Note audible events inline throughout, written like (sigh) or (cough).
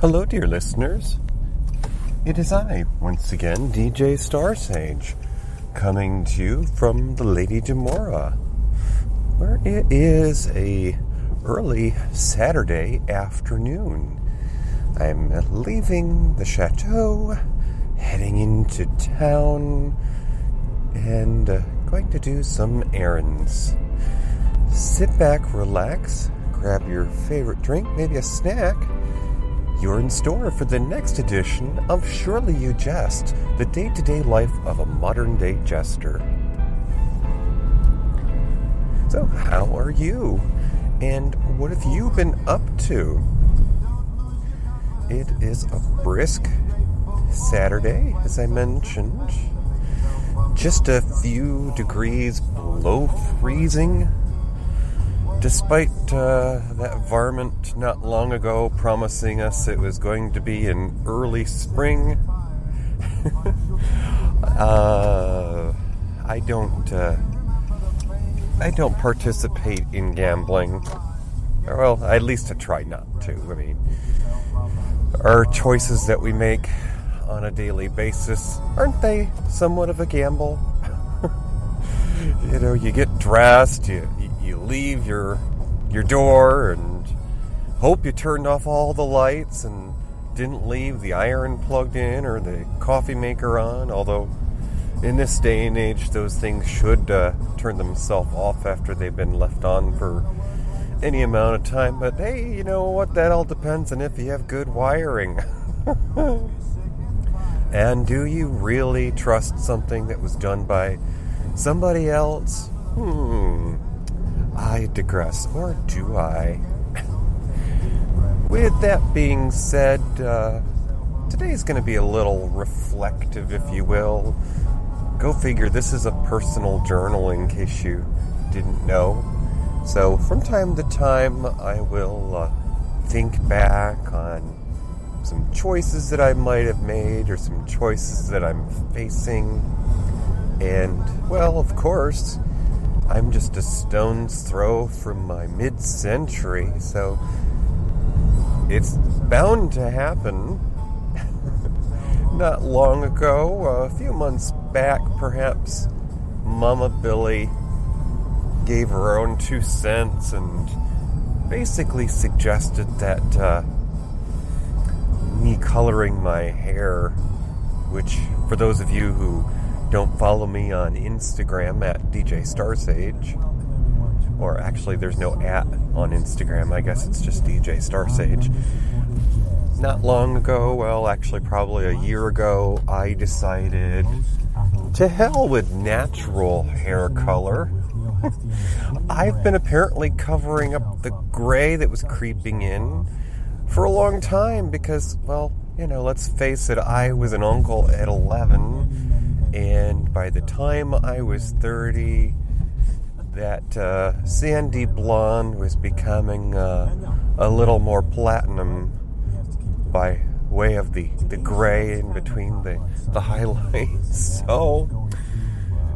Hello, dear listeners. It is I, once again, DJ Starsage, coming to you from the Lady Demora, where it is a early Saturday afternoon. I'm leaving the chateau, heading into town, and uh, going to do some errands. Sit back, relax, grab your favorite drink, maybe a snack you're in store for the next edition of Surely You Jest, the day to day life of a modern day jester. So, how are you? And what have you been up to? It is a brisk Saturday, as I mentioned. Just a few degrees below freezing despite uh, that varmint not long ago promising us it was going to be in early spring, (laughs) uh, I don't. Uh, I don't participate in gambling. Well, at least I try not to. I mean, our choices that we make on a daily basis aren't they somewhat of a gamble? (laughs) you know, you get dressed, you you leave your your door and hope you turned off all the lights and didn't leave the iron plugged in or the coffee maker on. Although in this day and age, those things should uh, turn themselves off after they've been left on for any amount of time. But hey, you know what? That all depends on if you have good wiring. (laughs) and do you really trust something that was done by somebody else? Hmm. I digress, or do I? With that being said, uh, today is going to be a little reflective, if you will. Go figure, this is a personal journal in case you didn't know. So, from time to time, I will uh, think back on some choices that I might have made or some choices that I'm facing. And, well, of course, I'm just a stone's throw from my mid century, so it's bound to happen. (laughs) Not long ago, a few months back perhaps, Mama Billy gave her own two cents and basically suggested that uh, me coloring my hair, which, for those of you who don't follow me on Instagram at DJ Starsage. Or actually, there's no at on Instagram. I guess it's just DJ Starsage. Not long ago, well, actually, probably a year ago, I decided to hell with natural hair color. (laughs) I've been apparently covering up the gray that was creeping in for a long time because, well, you know, let's face it, I was an uncle at 11 and by the time I was 30, that uh, sandy blonde was becoming uh, a little more platinum by way of the, the gray in between the, the highlights. (laughs) So,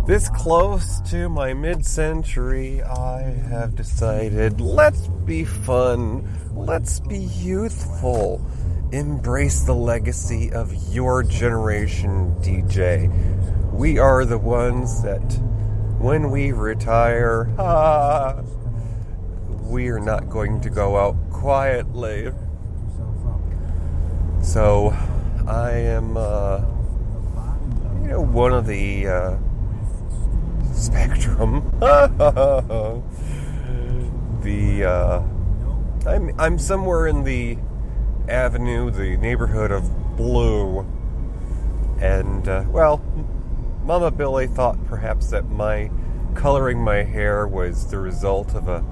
this close to my mid century, I have decided let's be fun, let's be youthful, embrace the legacy of your generation, DJ we are the ones that, when we retire, (laughs) ah, we are not going to go out quietly. So, I am, uh, you know, one of the uh, spectrum. (laughs) the uh, I'm I'm somewhere in the avenue, the neighborhood of blue, and uh, well, Mama Billy thought perhaps that my coloring my hair was the result of a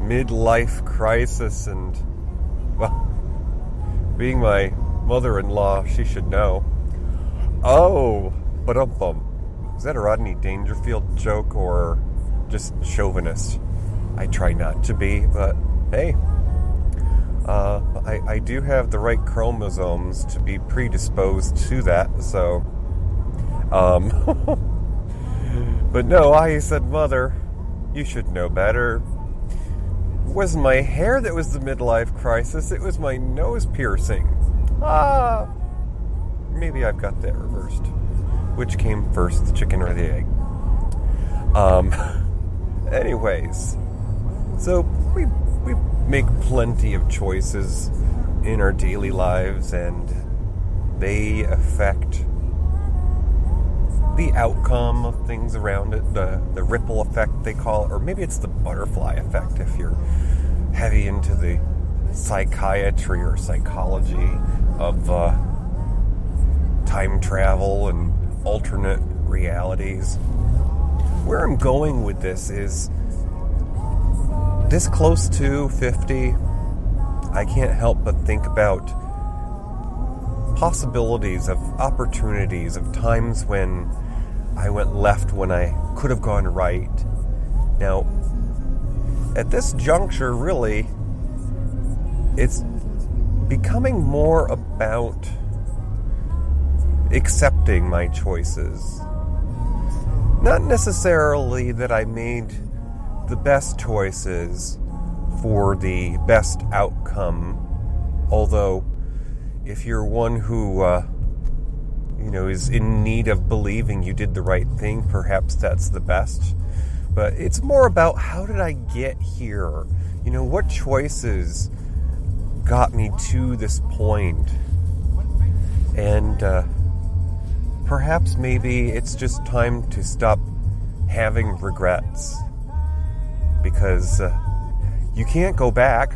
midlife crisis, and, well, being my mother in law, she should know. Oh, but um. Is that a Rodney Dangerfield joke or just chauvinist? I try not to be, but hey, uh, I, I do have the right chromosomes to be predisposed to that, so um, (laughs) but no, I said, Mother, you should know better. It wasn't my hair that was the midlife crisis, it was my nose piercing. Ah, maybe I've got that reversed. Which came first, the chicken or the egg? Um, (laughs) anyways, so we we make plenty of choices in our daily lives, and they affect the outcome of things around it, the the ripple effect they call it, or maybe it's the butterfly effect if you're heavy into the psychiatry or psychology of uh, time travel and alternate realities. Where I'm going with this is this close to 50, I can't help but think about possibilities of opportunities of times when I went left when I could have gone right. Now, at this juncture, really, it's becoming more about accepting my choices. Not necessarily that I made the best choices for the best outcome, although, if you're one who, uh, you know, is in need of believing you did the right thing, perhaps that's the best. But it's more about how did I get here? You know, what choices got me to this point. And uh, perhaps maybe it's just time to stop having regrets because uh, you can't go back.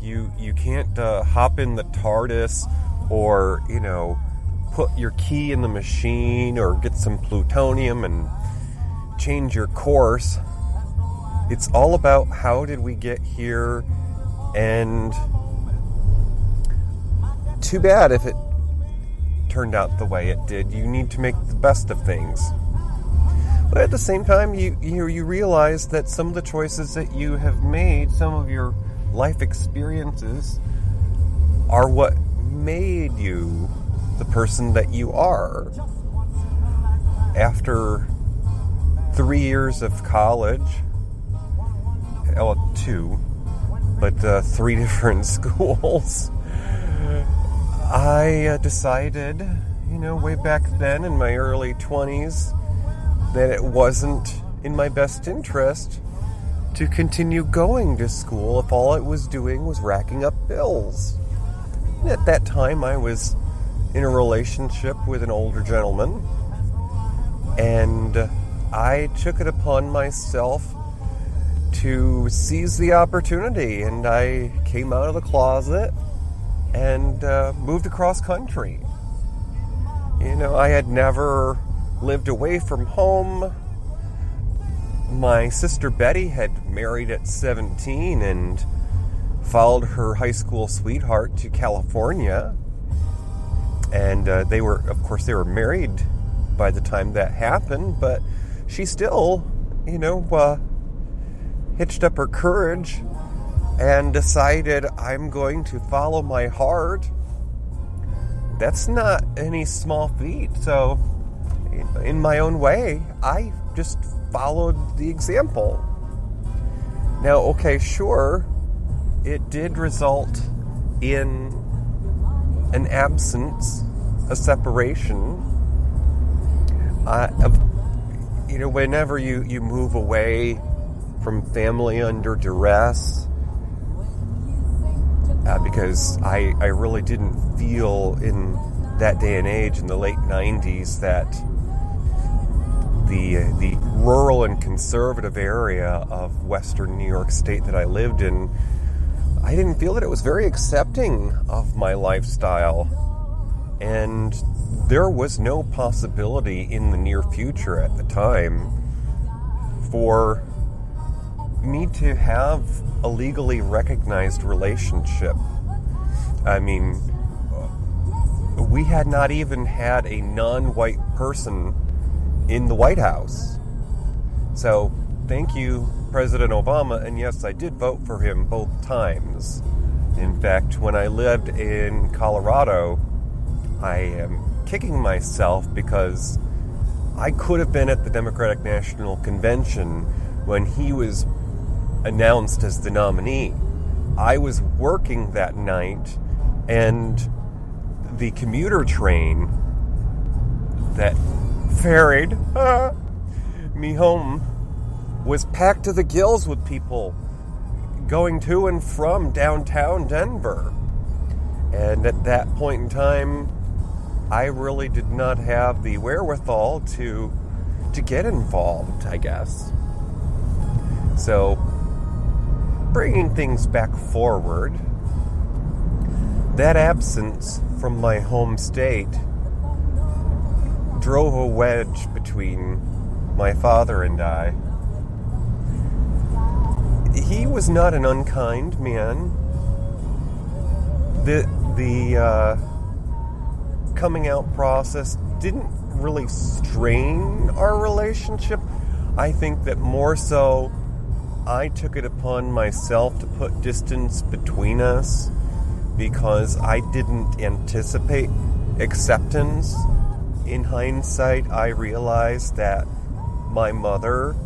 You you can't uh, hop in the TARDIS or you know put your key in the machine or get some plutonium and change your course. It's all about how did we get here and too bad if it turned out the way it did. You need to make the best of things. But at the same time, you, you, you realize that some of the choices that you have made, some of your life experiences, are what made you the person that you are. After three years of college, well, two, but uh, three (laughs) different schools. I uh, decided, you know, way back then in my early 20s, that it wasn't in my best interest to continue going to school if all it was doing was racking up bills. And at that time, I was in a relationship with an older gentleman, and I took it upon myself to seize the opportunity, and I came out of the closet and uh, moved across country. You know, I had never lived away from home. My sister Betty had married at 17 and followed her high school sweetheart to California. And uh, they were, of course, they were married by the time that happened, but she still, you know, uh, hitched up her courage and decided I'm going to follow my heart, that's not any small feat. So, in my own way, I just followed the example. Now, okay, sure, it did result in an absence, a separation. Uh, you know, whenever you, you move away from family under duress, uh, because I, I really didn't feel in that day and age in the late 90s that the uh, the rural and conservative area of western New York State that I lived in I didn't feel that it was very accepting of my lifestyle and there was no possibility in the near future at the time for me to have a legally recognized relationship. I mean, we had not even had a non white person in the White House. So, thank you, President Obama. And yes, I did vote for him both times. In fact, when I lived in Colorado, I am kicking myself because I could have been at the Democratic National Convention when he was announced as the nominee. I was working that night and the commuter train that ferried uh, me home was packed to the gills with people going to and from downtown Denver. And at that point in time, I really did not have the wherewithal to to get involved, I guess. So, bringing things back forward, that absence from my home state drove a wedge between my father and I. He was not an unkind man. The the uh, coming out process didn't really strain our relationship. I think that more so, I took it upon myself to put distance between us because I didn't anticipate acceptance. In hindsight, I realized that my mother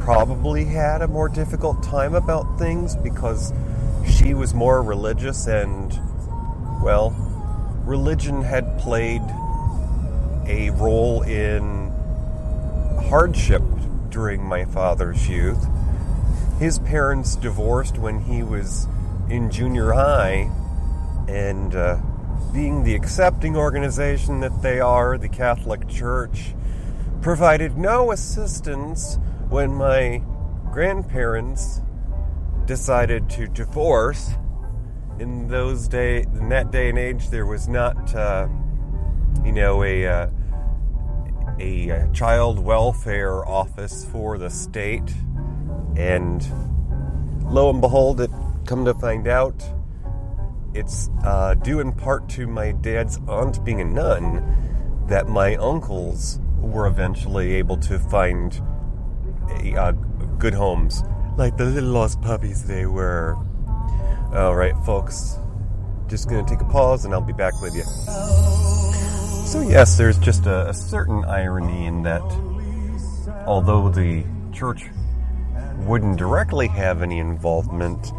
probably had a more difficult time about things because she was more religious and, well, religion had played a role in hardship during my father's youth. His parents divorced when he was in junior high, and uh, being the accepting organization that they are, the Catholic Church provided no assistance when my grandparents decided to divorce. In those day, in that day and age, there was not, uh, you know, a uh, a uh, child welfare office for the state, and lo and behold, it come to find out it's uh, due in part to my dad's aunt being a nun that my uncles were eventually able to find a, uh, good homes, like the little lost puppies they were. All right, folks, just gonna take a pause and I'll be back with you. So, yes, there's just a, a certain irony in that although the church wouldn't directly have any involvement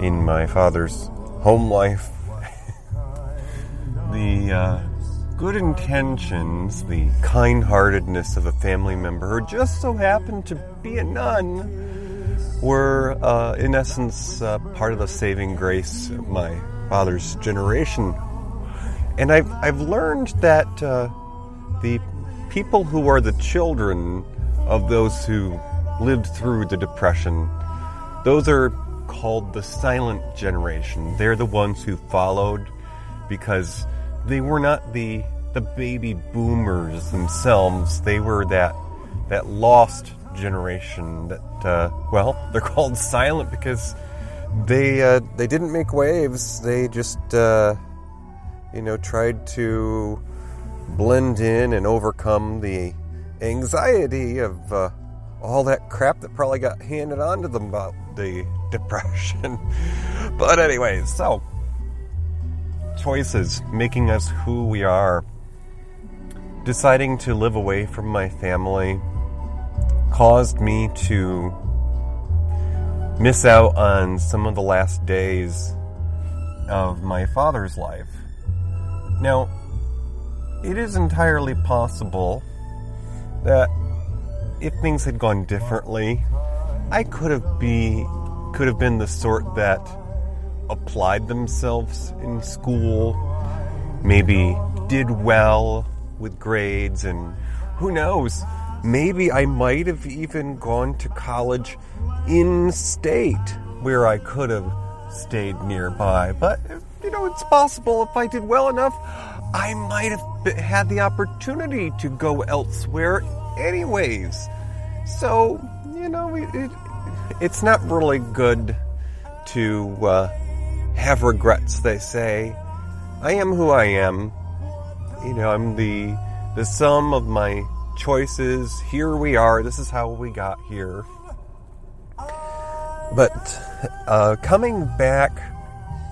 in my father's home life, the uh, good intentions, the kind heartedness of a family member who just so happened to be a nun were, uh, in essence, uh, part of the saving grace of my father's generation. And I've, I've learned that uh, the people who are the children of those who lived through the Depression, those are called the silent generation. They're the ones who followed because they were not the the baby boomers themselves. They were that that lost generation that uh, well, (laughs) they're called silent because they uh, they didn't make waves. They just uh, you know tried to blend in and overcome the anxiety of uh, all that crap that probably got handed on to them about the (laughs) depression. but anyways, so choices making us who we are. Deciding to live away from my family caused me to miss out on some of the last days of my father's life. Now, it is entirely possible that if things had gone differently, I could have be could have been the sort that applied themselves in school, maybe did well with grades, and who knows, maybe I might have even gone to college in state where I could have stayed nearby. But, you know, it's possible if I did well enough, I might have had the opportunity to go elsewhere anyways. So, you know, it, it, it's not really good to uh, have regrets, they say. I am who I am. You know, I'm the the sum of my choices. Here we are. This is how we got here. But uh, coming back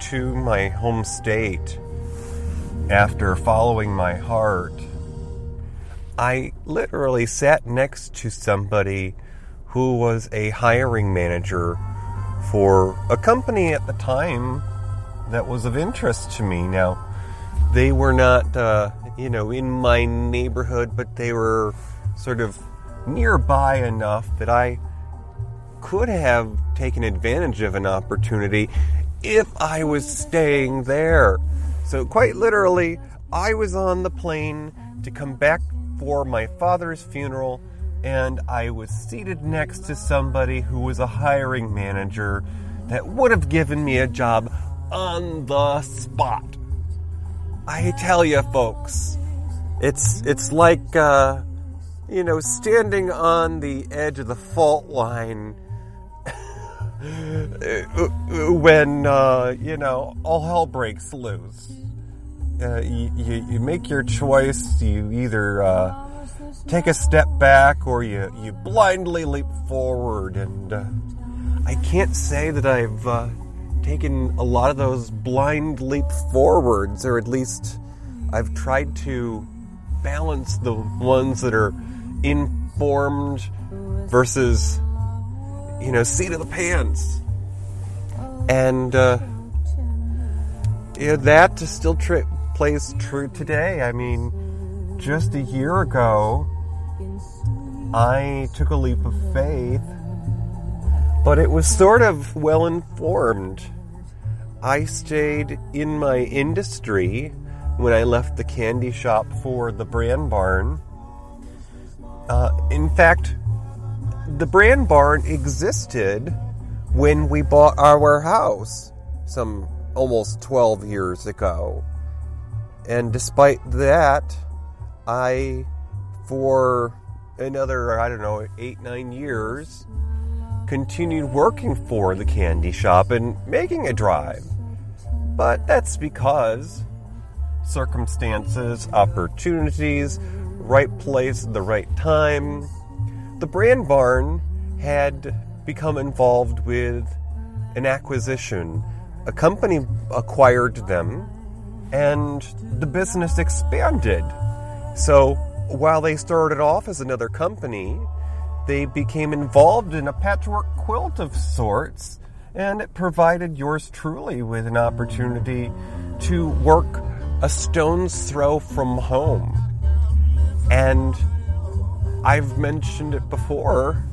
to my home state after following my heart, I literally sat next to somebody who was a hiring manager for a company at the time that was of interest to me. Now, they were not, uh, you know, in my neighborhood, but they were sort of nearby enough that I could have taken advantage of an opportunity if I was staying there. So, quite literally, I was on the plane to come back for my father's funeral, and I was seated next to somebody who was a hiring manager that would have given me a job on the spot. I tell you, folks, it's it's like uh, you know standing on the edge of the fault line (laughs) when uh, you know all hell breaks loose. Uh, you, you, make your choice. You either uh, take a step back or you, you blindly leap forward. And uh, I can't say that I've uh, taken a lot of those blind leap forwards, or at least I've tried to balance the ones that are informed versus, you know, seat of the pants. And uh, yeah, that still tri- plays true today. I mean, just a year ago, I took a leap of faith, but it was sort of well informed. I stayed in my industry when I left the candy shop for the brand barn. Uh, in fact, the brand barn existed when we bought our house some almost 12 years ago. And despite that, I, for another, I don't know, eight, nine years, continued working for the candy shop and making a drive. But that's because circumstances, opportunities, right place, the right time. The brand barn had become involved with an acquisition. A company acquired them and the business expanded. So while they started off as another company, they became involved in a patchwork quilt of sorts, and it provided yours truly with an opportunity to work a stone's throw from home. And I've mentioned it before.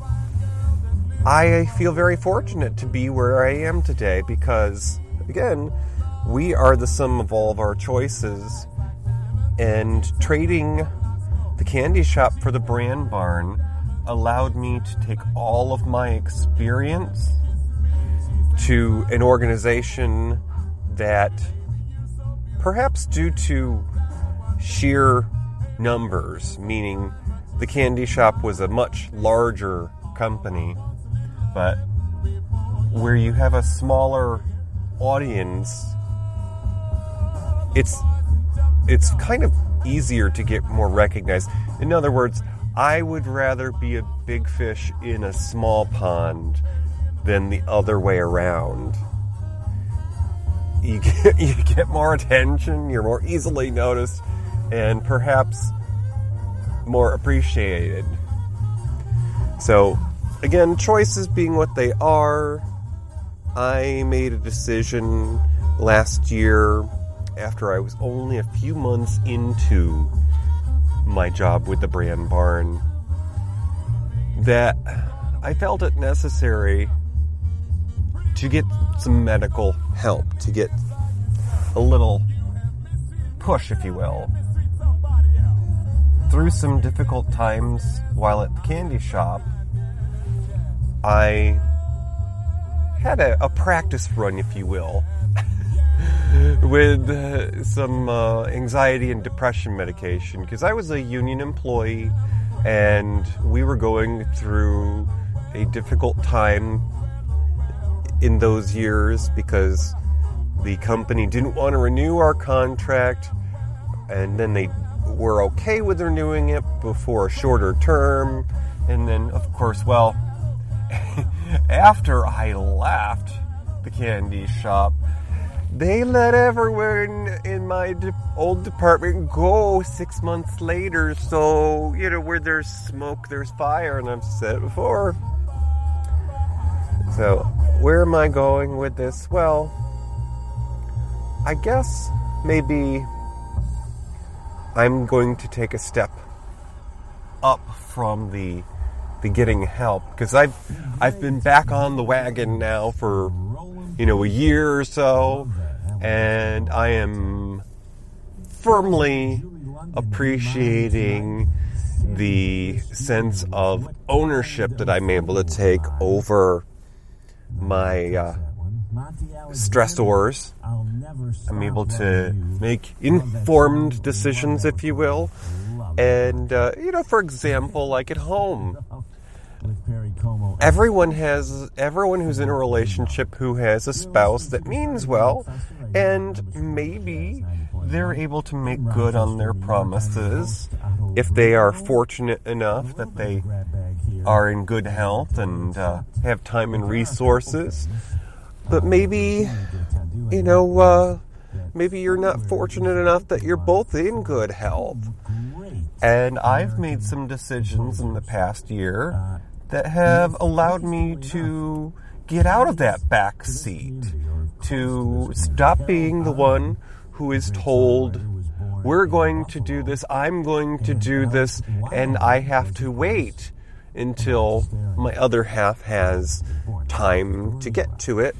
I feel very fortunate to be where I am today because, again, we are the sum of all of our choices. And trading the candy shop for the brand barn allowed me to take all of my experience to an organization that, perhaps due to sheer numbers, meaning the candy shop was a much larger company, but where you have a smaller audience it's it's kind of easier to get more recognized. In other words, I would rather be a big fish in a small pond than the other way around. You get, (laughs) you get more attention, you're more easily noticed, and perhaps more appreciated. So, again, choices being what they are, I made a decision last year after I was only a few months into my job with the brand barn that I felt it necessary to get some medical help, to get a little push, if you will. Through some difficult times while at the candy shop, I had a, a practice run, if you will, (laughs) with uh, some uh, anxiety and depression medication because I was a union employee and we were going through a difficult time in those years because the company didn't want to renew our contract and then they were okay with renewing it before a shorter term. And then of course well (laughs) after I left the candy shop they let everyone in my de- old department go six months later. So, you know, where there's smoke, there's fire, and I've said it before. So, where am I going with this? Well, I guess maybe I'm going to take a step up from the the getting help because I've I've been back on the wagon now for you know a year or so, and I am firmly appreciating the sense of ownership that I'm able to take over my uh, stressors. I'm able to make informed decisions, if you will. And, uh, you know, for example, like at home, everyone has, everyone who's in a relationship who has a spouse that means well, and maybe they're able to make good on their promises if they are fortunate enough that they are in good health and uh, have time and resources. But maybe, you know, uh, maybe you're not fortunate enough that you're both in good health. And I've made some decisions in the past year that have allowed me to get out of that back seat, to stop being the one who is told, we're going to do this, I'm going to do this, and I have to wait until my other half has time to get to it.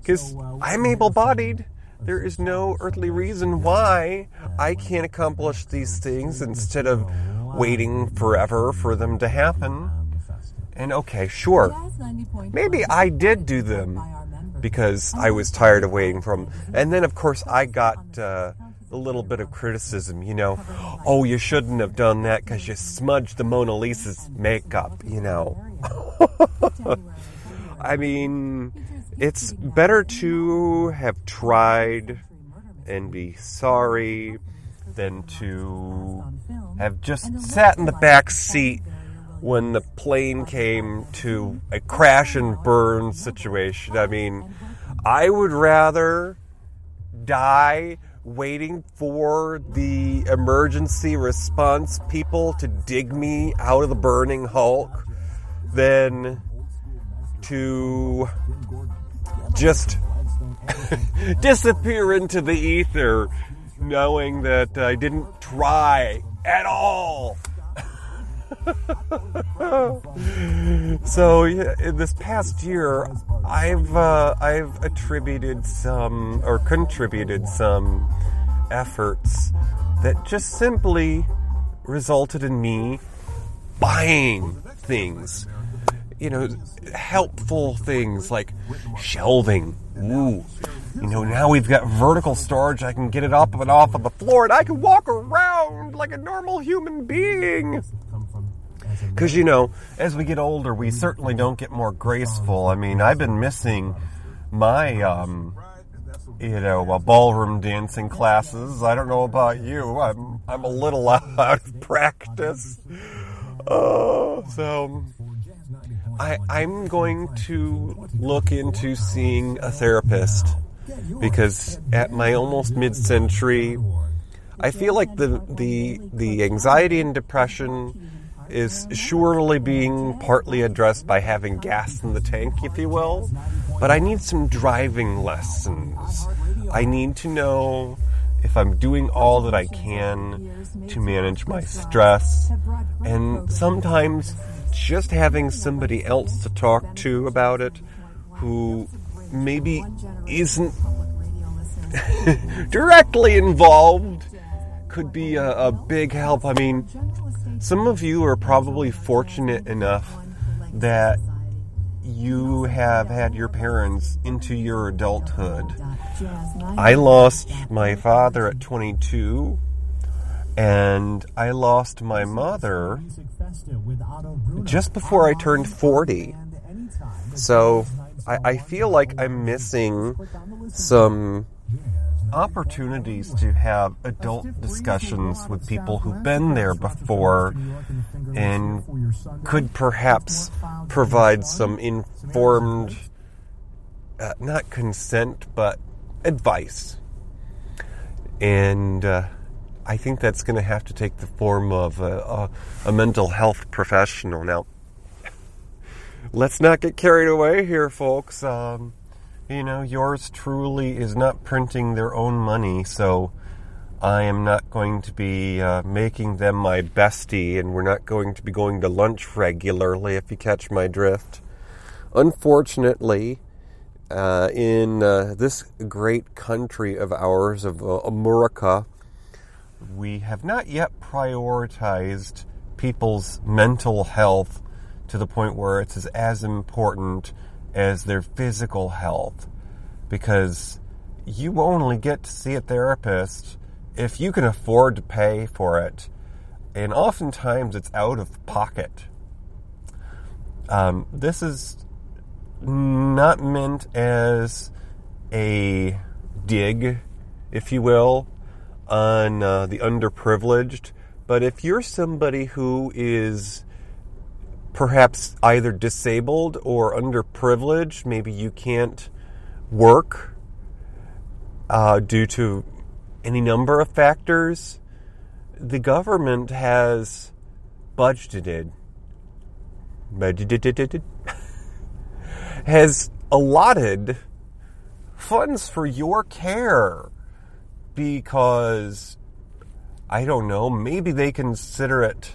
Because I'm able bodied. There is no earthly reason why I can't accomplish these things instead of waiting forever for them to happen. And okay, sure, maybe I did do them because I was tired of waiting for them. And then, of course, I got uh, a little bit of criticism, you know. Oh, you shouldn't have done that because you smudged the Mona Lisa's makeup, you know. (laughs) I mean, it's better to have tried and be sorry than to have just sat in the back seat when the plane came to a crash and burn situation. I mean, I would rather die waiting for the emergency response people to dig me out of the burning Hulk than to just (laughs) disappear into the ether knowing that I didn't try at all. (laughs) so in this past year, I've uh, I've attributed some or contributed some efforts that just simply resulted in me buying things. You know, helpful things like shelving. Ooh, you know, now we've got vertical storage. I can get it up and off of the floor, and I can walk around like a normal human being. Because, you know, as we get older, we certainly don't get more graceful. I mean, I've been missing my, um, you know, uh, ballroom dancing classes. I don't know about you. I'm, I'm a little (laughs) out of practice. Oh, so I, I'm going to look into seeing a therapist because at my almost mid-century, I feel like the the the anxiety and depression is surely being partly addressed by having gas in the tank, if you will. But I need some driving lessons. I need to know if I'm doing all that I can to manage my stress. And sometimes just having somebody else to talk to about it who maybe isn't (laughs) directly involved could be a, a big help. I mean, some of you are probably fortunate enough that you have had your parents into your adulthood. I lost my father at 22, and I lost my mother just before I turned 40. So I, I feel like I'm missing some opportunities to have adult discussions with people who've been there before and could perhaps provide some informed, uh, not consent, but advice. And uh, I think that's going to have to take the form of a, a, a mental health professional. Now, let's not get carried away here, folks. Um, you know, yours truly is not printing their own money, so I am not going to be uh, making them my bestie, and we're not going to be going to lunch regularly, if you catch my drift. Unfortunately, uh, in uh, this great country of ours, of uh, America, we have not yet prioritized people's mental health to the point where it's as important as their physical health. Because you only get to see a therapist if you can afford to pay for it, and oftentimes it's out of pocket. Um, this is not meant as a dig, if you will, on uh, the underprivileged. But if you're somebody who is perhaps either disabled or underprivileged, maybe you can't work uh, due to any number of factors, the government has budgeted, budgeted, (laughs) has allotted funds for your care because I don't know, maybe they consider it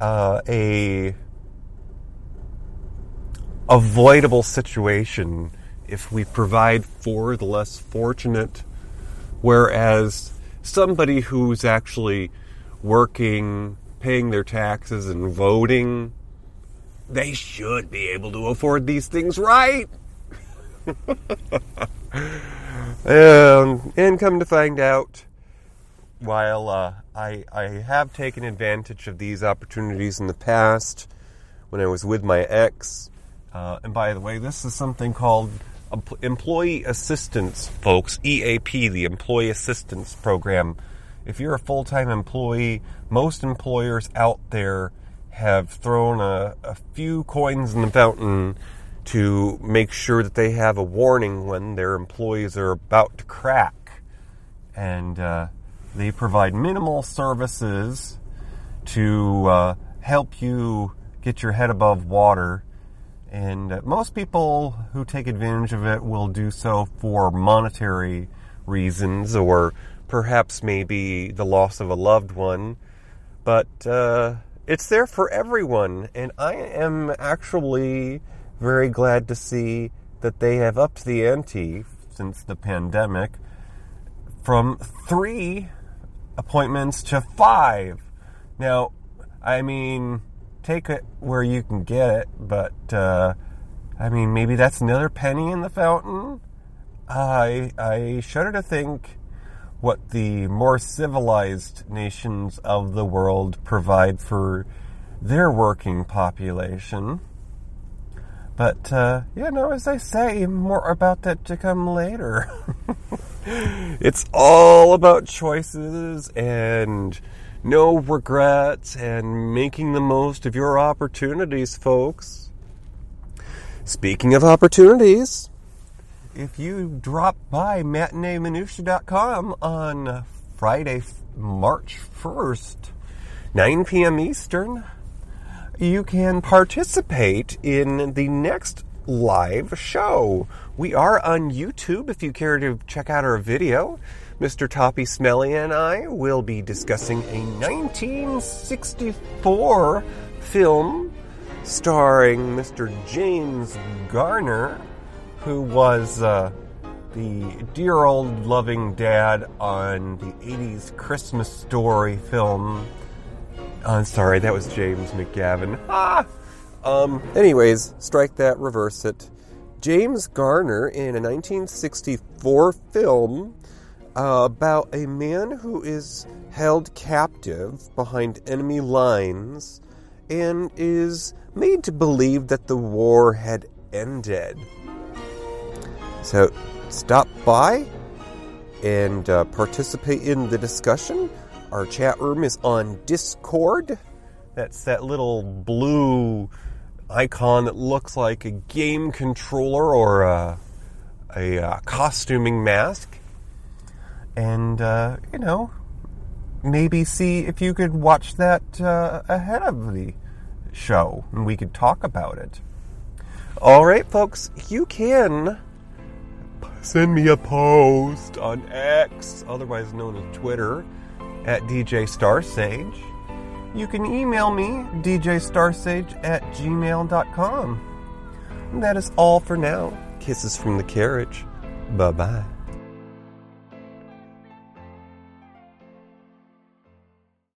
uh, a avoidable situation if we provide for the less fortunate Whereas somebody who's actually working, paying their taxes, and voting, they should be able to afford these things, right? (laughs) um, and come to find out, while uh, I, I have taken advantage of these opportunities in the past when I was with my ex, uh, and by the way, this is something called employee assistance folks, EAP, the employee assistance program. If you're a full time employee, most employers out there have thrown a, a, few coins in the fountain to make sure that they have a warning when their employees are about to crack. And uh, they provide minimal services to uh, help you get your head above water and uh, most people who take advantage of it will do so for monetary reasons or perhaps maybe the loss of a loved one. But uh, it's there for everyone. And I am actually very glad to see that they have upped the ante since the pandemic from three appointments to five. Now, I mean, take it where you can get it, but uh, I mean, maybe that's another penny in the fountain. I I shudder to think what the more civilized nations of the world provide for their working population. But uh, yeah, no, as I say, more about that to come later. (laughs) it's all about choices and no regrets and making the most of your opportunities, folks. Speaking of opportunities, if you drop by matineeminutia.com on Friday, March 1st, 9 p.m. Eastern, you can participate in the next live show. We are on YouTube if you care to check out our video. Mr. Toppy Smelly and I will be discussing a 1964 film starring Mr. James Garner, who was uh, the dear old loving dad on the 80s Christmas Story film. I'm uh, sorry, that was James McGavin. Ah! Um, anyways, strike that, reverse it. James Garner in a 1964 film uh, about a man who is held captive behind enemy lines and is made to believe that the war had ended. So, stop by and uh, participate in the discussion. Our chat room is on Discord. That's that little blue icon that looks like a game controller or a, a, a uh, costuming mask and uh, you know maybe see if you could watch that uh, ahead of the show and we could talk about it. All right, folks, you can send me a post on X, otherwise known as Twitter, at DJ Starsage. You can email me, djstarsage at gmail.com. And that is all for now. Kisses from the carriage. Bye bye.